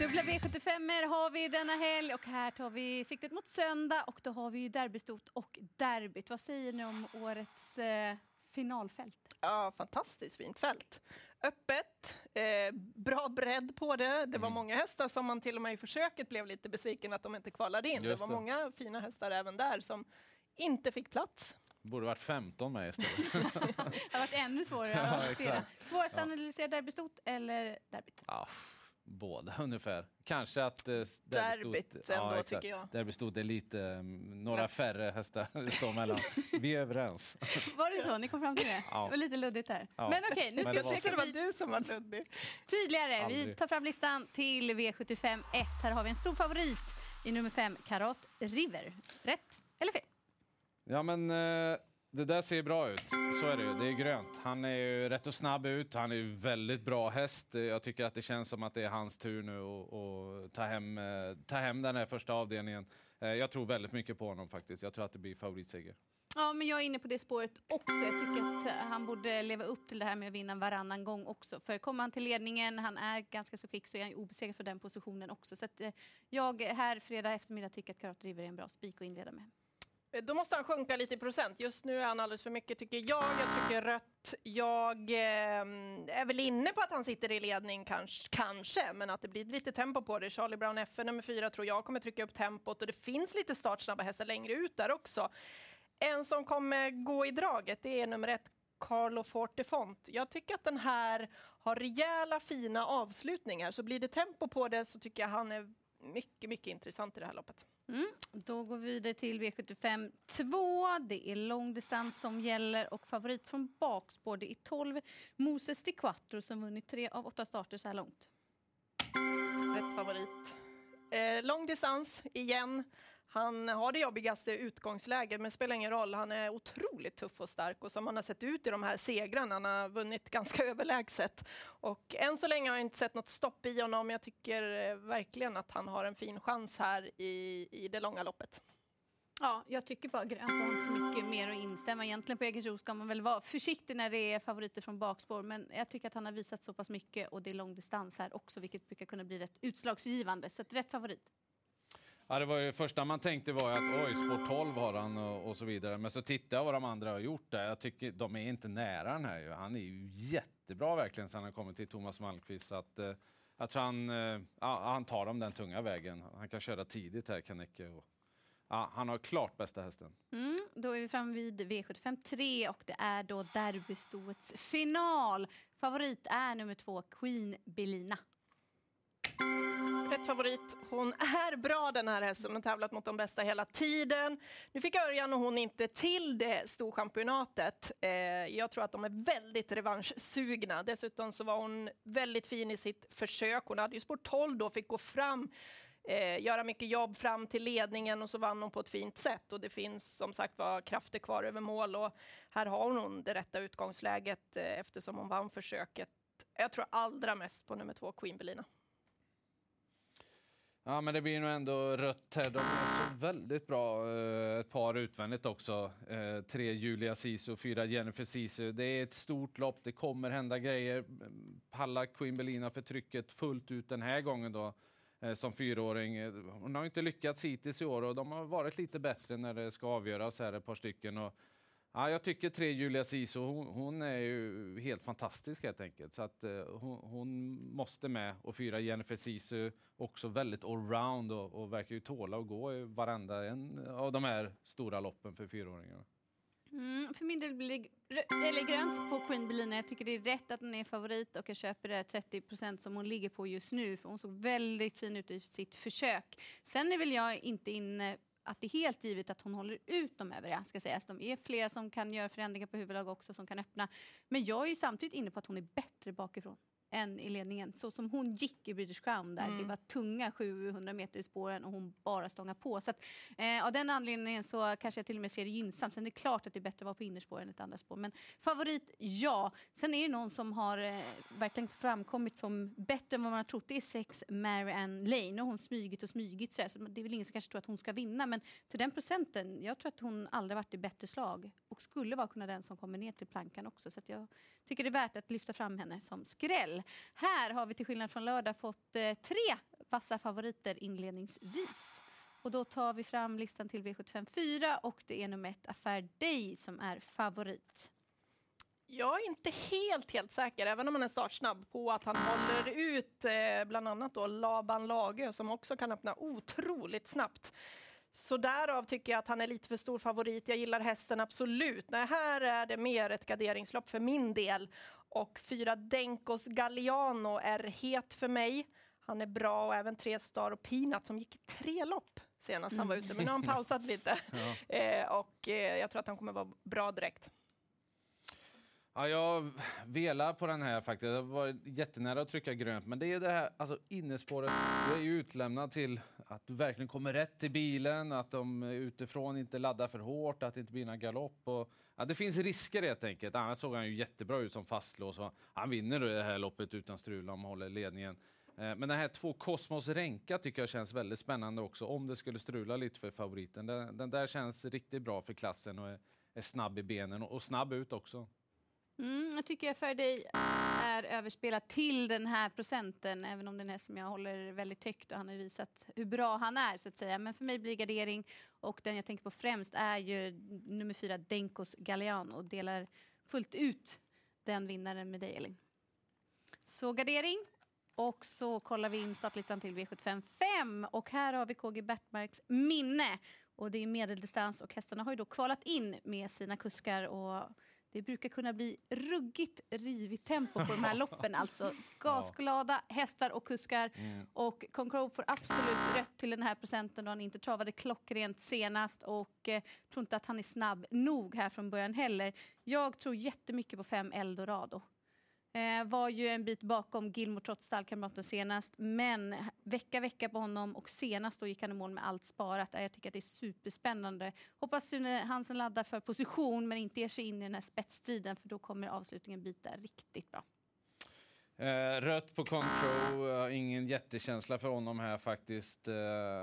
Dubbla V75 har vi denna helg och här tar vi siktet mot söndag och då har vi ju derbystot och derbyt. Vad säger ni om årets eh, finalfält? Ja, fantastiskt fint fält. Öppet, eh, bra bredd på det. Det var Mm. många hästar som man till och med i försöket blev lite besviken att de inte kvalade in. Det Just var det. många fina hästar även där som inte fick plats. Borde varit 15 med istället. Det har varit ännu svårare att analysera. Svårast att analysera derbystot eller derbyt? Ja, båda ungefär. Kanske att eh, Derbyt ändå, tycker jag. Derbystot är lite, mm, några färre hästar det står mellan. Vi är överens. Var det så? Ni kom fram till det? Ja. Det var lite luddigt här. Ja. Men okej, nu Men ska det vi försöka det var du som var luddig. tydligare. Vi Aldrig. tar fram listan till V75 1. Här har vi en stor favorit i nummer 5, Karat River. Rätt eller fel? Ja men eh, det där ser bra ut. Så är det ju. Det är grönt. Han är ju rätt så snabb ut. Han är ju väldigt bra häst. Jag tycker att det känns som att det är hans tur nu att ta hem, eh, ta hem den här första avdelningen. Eh, Jag tror väldigt mycket på honom faktiskt. Jag tror att det blir favoritseger. Ja, men jag är inne på det spåret också. Jag tycker att eh, han borde leva upp till det här med att vinna varannan gång också. För kommer han till ledningen, han är ganska så fix så är han obesegrad för den positionen också. Så att, eh, jag här fredag eftermiddag tycker att Karat River är en bra spik att inleda med. Eh, då måste han sjunka lite i procent. Just nu är han alldeles för mycket tycker jag. Jag tycker rött. Jag eh, är väl inne på att han sitter i ledning kanske, kanske, men att det blir lite tempo på det. Charlie Brown FN nummer fyra tror jag kommer trycka upp tempot och det finns lite startsnabba hästar längre ut där också. En som kommer gå i draget det är nummer ett, Carlo Fortifont. Jag tycker att den här har rejäla fina avslutningar, så blir det tempo på det så tycker jag han är mycket, mycket intressant i det här loppet. Mm. Då går vi vidare till V75 2. Det är långdistans som gäller och favorit från bakspår. Det är 12 Moses Di Quattro som vunnit tre av åtta starter så här långt. Rätt favorit. Eh, långdistans igen. Han har det jobbigaste utgångsläget, men det spelar ingen roll. Han är otroligt tuff och stark och som han har sett ut i de här segrarna, han har vunnit ganska överlägset. Och än så länge har jag inte sett något stopp i honom. Jag tycker eh, verkligen att han har en fin chans här i, i det långa loppet. Ja, jag tycker bara grönt har inte så mycket mer att instämma. Egentligen på Jägersro ska man väl vara försiktig när det är favoriter från bakspår. Men jag tycker att han har visat så pass mycket och det är lång distans här också, vilket brukar kunna bli rätt utslagsgivande. Så ett rätt favorit. Ja, det var det första man tänkte var att oj, sport 12 har han och, och så vidare. Men så tittar jag vad de andra har gjort där. Jag tycker de är inte nära den här ju. Han är ju jättebra verkligen sen han kommit till Thomas Malmqvist. Så att, eh, jag tror han, eh, han tar dem den tunga vägen. Han kan köra tidigt här, Kanecke. Och, ja, han har klart bästa hästen. Mm, då är vi framme vid V75 3 och det är då derbystoets final. Favorit är nummer två, Queen Belina. Rätt favorit. Hon är bra den här hästen. Hon har tävlat mot de bästa hela tiden. Nu fick Örjan och hon inte till det storchampionatet. Eh, jag tror att de är väldigt revanschsugna. Dessutom så var hon väldigt fin i sitt försök. Hon hade ju spår 12 då, fick gå fram Eh, göra mycket jobb fram till ledningen och så vann hon på ett fint sätt. Och det finns som sagt var krafter kvar över mål och här har hon det rätta utgångsläget eh, eftersom hon vann försöket. Jag tror allra mest på nummer två, Queen Belina. Ja, men det blir nog ändå rött här. De är så väldigt bra. eh, Ett par utvändigt också. Eh, Tre Julia Sisu, fyra Jennifer Sisu. Det är ett stort lopp. Det kommer hända grejer. Pallar Queen Belina för trycket fullt ut den här gången då eh, som fyraåring. Hon har inte lyckats hittills i år och de har varit lite bättre när det ska avgöras här ett par stycken. Och Ja, jag tycker tre Julia Sisu, hon, hon är ju helt fantastisk helt enkelt. Så att, eh, hon, hon måste med. Och fyra Jennifer Sisu, också väldigt allround och, och verkar ju tåla att gå i varenda en av de här stora loppen för fyraåringarna. Mm, för min del blir det rö- grönt på Queen Belina. Jag tycker det är rätt att den är favorit och jag köper det här 30% som hon ligger på just nu. För hon såg väldigt fin ut i sitt försök. Sen är väl jag inte inne att det är helt givet att hon håller ut de övriga. Ska sägas. De är flera som kan göra förändringar på huvudlag också som kan öppna. Men jag är ju samtidigt inne på att hon är bättre bakifrån än i ledningen. Så som hon gick i British Crown där. Det var tunga 700 meter i spåren och hon bara stångar på. Så att, eh, av den anledningen så kanske jag till och med ser det gynnsamt. Sen är det klart att det är bättre att vara på innerspår än ett andra spår. Men favorit, ja. Sen är det någon som har eh, verkligen framkommit som bättre än vad man har trott. Det är sex Marianne Lane. Nu har hon smygit och smygit så, här, så det är väl ingen som kanske tror att hon ska vinna. Men till den procenten, jag tror att hon aldrig varit i bättre slag. Och skulle vara kunna den som kommer ner till plankan också. Så jag tycker det är värt att lyfta fram henne som skräll. Här har vi till skillnad från lördag fått eh, tre vassa favoriter inledningsvis. Och då tar vi fram listan till V75 4 och det är nummer ett Affär Day som är favorit. Jag är inte helt, helt säker, även om han är startsnabb, på att han håller ut eh, bland annat då Laban Lagö som också kan öppna otroligt snabbt. Så därav tycker jag att han är lite för stor favorit. Jag gillar hästen absolut. Nej, här är det mer ett garderingslopp för min del. Och fyra Denkos Galliano är het för mig. Han är bra och även tre Star och Peanut som gick tre lopp senast han var ute. Men nu har han pausat lite Ja. eh, och eh, jag tror att han kommer vara bra direkt. Ja, jag velar på den här faktiskt. Jag var jättenära att trycka grönt, men det är det här alltså innespåret. Du är ju utlämnad till att du verkligen kommer rätt i bilen, att de utifrån inte laddar för hårt, att det inte blir någon galopp. Och, ja, det finns risker helt enkelt. Annars såg han ju jättebra ut som fastlås. och Han vinner det här loppet utan strul om han håller ledningen. Eh, men den här två Cosmos Renka tycker jag känns väldigt spännande också, om det skulle strula lite för favoriten. Den, den där känns riktigt bra för klassen och är, är snabb i benen och, och snabb ut också. Mm, jag tycker för dig är överspelat till den här procenten, även om den är som jag håller väldigt högt och han har visat hur bra han är så att säga. Men för mig blir gardering och den jag tänker på främst är ju nummer fyra Denkos Galliano och delar fullt ut den vinnaren med dig Elin. Så gardering och så kollar vi in startlistan till V755. och här har vi KG Bertmarks minne och det är medeldistans och hästarna har ju då kvalat in med sina kuskar och det brukar kunna bli ruggigt rivigt tempo på de här loppen. Alltså gasglada hästar och kuskar. Och Concrow får absolut rätt till den här procenten då han inte travade klockrent senast och eh, tror inte att han är snabb nog här från början heller. Jag tror jättemycket på fem Eldorado. Eh, var ju en bit bakom Gilmore trots stallkamraten senast, men vecka vecka på honom och senast då gick han i mål med allt sparat. Eh, jag tycker att det är superspännande. Hoppas Sune Hansen laddar för position men inte ger sig in i den här spetstiden för då kommer avslutningen bita riktigt bra. Eh, rött på Control, eh, ingen jättekänsla för honom här faktiskt. Eh,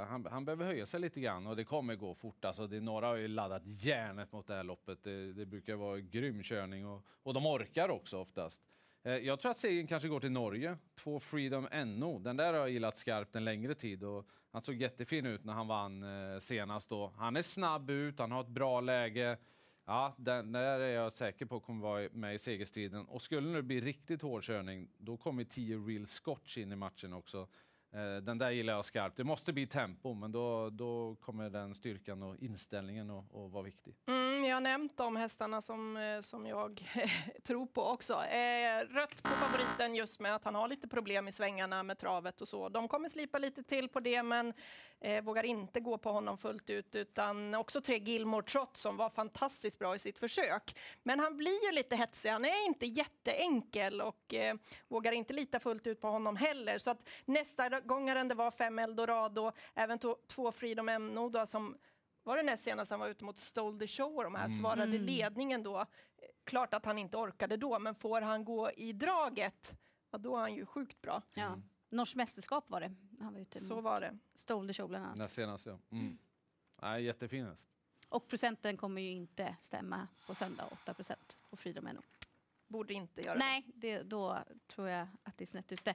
han, han behöver höja sig lite grann och det kommer gå fort. Alltså, det, några har ju laddat järnet mot det här loppet. Det, det brukar vara grym körning och, och de orkar också oftast. Eh, jag tror att segern kanske går till Norge. Två Freedom NO. Den där har jag gillat skarpt en längre tid och han såg jättefin ut när han vann eh, senast då. Han är snabb ut, han har ett bra läge. Ja, den där är jag säker på kommer vara med i segerstriden. Och skulle det bli riktigt hård körning, då kommer 10 Real Scotch in i matchen också. Eh, den där gillar jag skarpt. Det måste bli tempo, men då, då kommer den styrkan och inställningen att, att vara viktig. Mm, jag har nämnt de hästarna som, eh, som jag tror på också. Eh, rött på favoriten just med att han har lite problem i svängarna med travet och så. De kommer slipa lite till på det, men eh, vågar inte gå på honom fullt ut, utan också tre Gilmore Trot som var fantastiskt bra i sitt försök. Men han blir ju lite hetsig, han är inte jätteenkel och eh, vågar inte lita fullt ut på honom heller. Så att nästa gångaren det var fem Eldorado, även to- två Freedom M då som var det näst senast han var ute mot Stole the Show och de här svarade Mm. ledningen då. Klart att han inte orkade då, men får han gå i draget, ja, då är han ju sjukt bra. Ja. Norskt mästerskap var det. Han var ute Så mot var det. Stole the show bland annat. Näst senast, ja. Mm. Nej, jättefin häst. Och procenten kommer ju inte stämma på söndag, 8 procent på Freedom NO. Borde inte göra Nej, det, då tror jag att det är snett ute.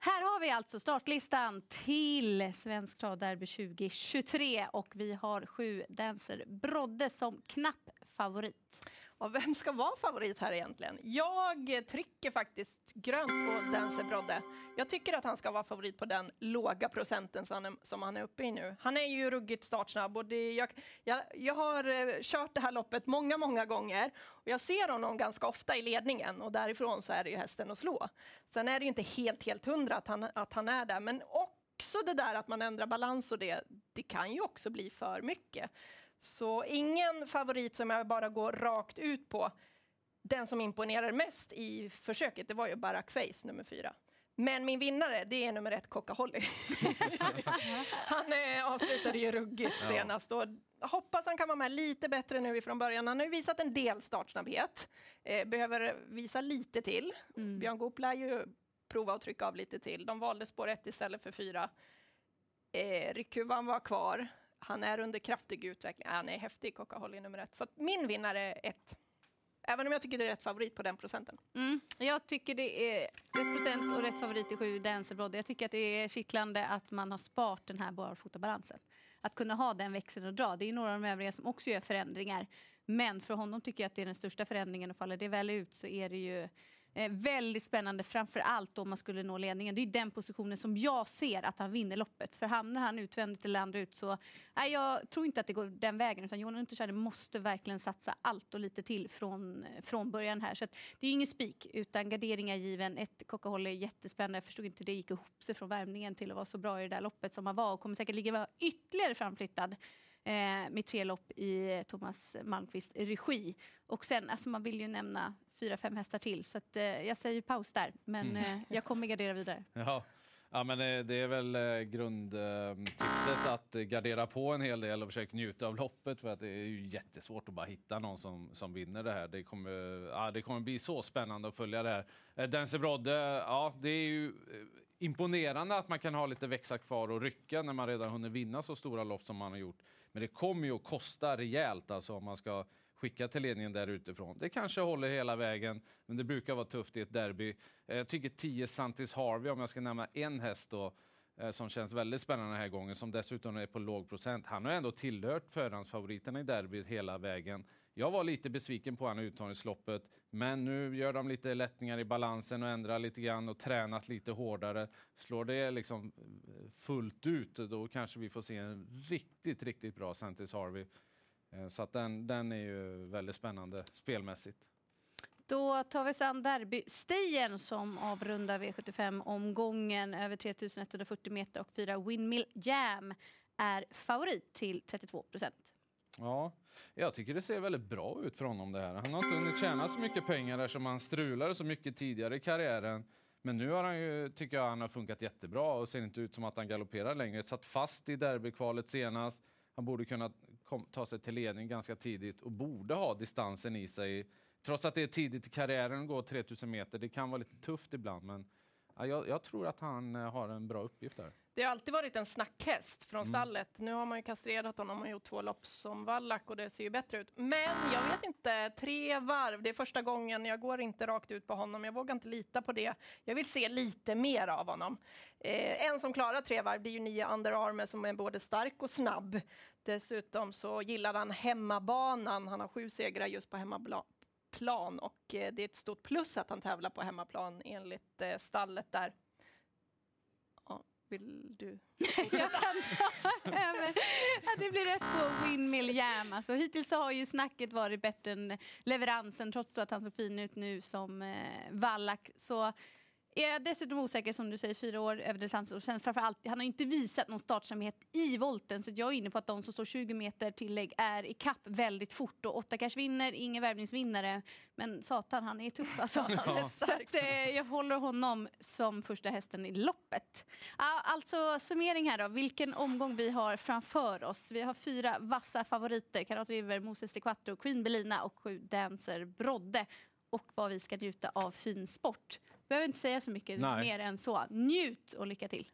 Här har vi alltså startlistan till Svensk travderby 2023 och vi har sju Dancer Brodde som knapp favorit. Och vem ska vara favorit här egentligen? Jag trycker faktiskt grönt på Dancer Brodde. Jag tycker att han ska vara favorit på den låga procenten som han är, som han är uppe i nu. Han är ju ruggigt startsnabb och det, jag, jag, jag har eh, kört det här loppet många, många gånger och jag ser honom ganska ofta i ledningen och därifrån så är det ju hästen att slå. Sen är det ju inte helt, helt hundra att han, att han är där, men också det där att man ändrar balans och det, det kan ju också bli för mycket. Så ingen favorit som jag bara går rakt ut på. Den som imponerar mest i försöket, det var ju Barack Face, nummer fyra. Men min vinnare, det är nummer ett, Coca Holly. han eh, avslutade ju ruggigt Ja. senast. Och hoppas han kan vara med lite bättre nu ifrån början. Han har ju visat en del startsnabbhet. Eh, behöver visa lite till. Mm. Björn Goop lär ju prova att trycka av lite till. De valde spår ett istället för fyra. Eh, Ryckhuvan var kvar. Han är under kraftig utveckling. Ah, han är häftig, Coca Holly nummer ett. Så att min vinnare är ett. Även om jag tycker det är rätt favorit på den procenten. Mm. Jag tycker det är rätt procent och rätt favorit i sju Dancerbrodde. Jag tycker att det är kittlande att man har sparat den här barfotabalansen. Att kunna ha den växeln och dra. Det är några av de övriga som också gör förändringar. Men för honom tycker jag att det är den största förändringen och faller det väl ut så är det ju Eh, väldigt spännande, framför allt om man skulle nå ledningen. Det är den positionen som jag ser att han vinner loppet. För hamnar han utvändigt eller andra ut så... Nej, jag tror inte att det går den vägen. Utan Johan Untersteiner måste verkligen satsa allt och lite till från, eh, från början här. Så det är ingen spik, utan gardering är given. Ett Coca-Cola är jättespännande. Jag förstod inte hur det gick ihop sig från värmningen till att vara så bra i det där loppet som han var. Och kommer säkert ligga ytterligare framflyttad eh, med tre lopp i Thomas Malmqvist regi. Och sen, alltså man vill ju nämna fyra, fem hästar till. Så att, eh, jag säger paus där, men mm. eh, jag kommer gardera vidare. Ja. Ja, men eh, det är väl eh, grundtipset att gardera på en hel del och försöka njuta av loppet för att det är ju jättesvårt att bara hitta någon som, som vinner det här. Det kommer, ja, det kommer bli så spännande att följa det här. Dense Brodde, ja, det är ju imponerande att man kan ha lite växa kvar och rycka när man redan hunnit vinna så stora lopp som man har gjort. Men det kommer ju att kosta rejält alltså om man ska skicka till ledningen där utifrån. Det kanske håller hela vägen, men det brukar vara tufft i ett derby. Eh, jag tycker 10 Santis Harvey, om jag ska nämna en häst då, eh, som känns väldigt spännande den här gången, som dessutom är på låg procent. Han har ändå tillhört förhandsfavoriterna i derbyt hela vägen. Jag var lite besviken på honom i uttagningsloppet, men nu gör de lite lättningar i balansen och ändrar lite grann och tränat lite hårdare. Slår det liksom eh, fullt ut, då kanske vi får se en riktigt, riktigt bra Santis Harvey. Eh, så att den, den är ju väldigt spännande spelmässigt. Då tar vi oss an derbystejen som avrundar V75-omgången över 3140 meter och fyra Windmill Jam är favorit till 32 procent. Ja, jag tycker det ser väldigt bra ut för honom det här. Han har inte hunnit tjäna så mycket pengar eftersom han strulade så mycket tidigare i karriären. Men nu har han ju, tycker jag han har funkat jättebra och ser inte ut som att han galopperar längre. Satt fast i derbykvalet senast. Han borde kunna kom, ta sig till ledning ganska tidigt och borde ha distansen i sig. Trots att det är tidigt i karriären att gå 3000 meter. Det kan vara lite tufft ibland, men jag, jag, tror att han eh, har en bra uppgift där. Det har alltid varit en snackhäst från mm. stallet. Nu har man ju kastrerat honom och gjort två lopp som vallack och det ser ju bättre ut. Men jag vet inte, tre varv, det är första gången. Jag går inte rakt ut på honom. Jag vågar inte lita på det. Jag vill se lite mer av honom. Eh, en som klarar tre varv det är ju nio Under som är både stark och snabb. Dessutom så gillar han hemmabanan. Han har sju segrar just på hemmaplan och eh, det är ett stort plus att han tävlar på hemmaplan enligt eh, stallet där. Vill du? jag kan ta över. Ja, det blir rätt på Windmill Jam. Alltså, hittills har ju snacket varit bättre än leveransen trots att han såg fin ut nu som eh, Wallach. Så är dessutom osäker som du säger, fyra år över distans och sen framförallt, han har inte visat någon startsamhet i volten så jag är inne på att de som står 20 meter tillägg är i kapp väldigt fort och 8 cash vinner, ingen värvningsvinnare. Men satan, han är tuff alltså. Ja. Så att, eh, jag håller honom som första hästen i loppet. Alltså summering här då, vilken omgång vi har framför oss. Vi har fyra vassa favoriter, Karat River, Moses de Quattro, Queen Belina och sju Dancer Brodde och vad vi ska njuta av fin sport behöver inte säga så mycket Nej. mer än så. Njut och lycka till!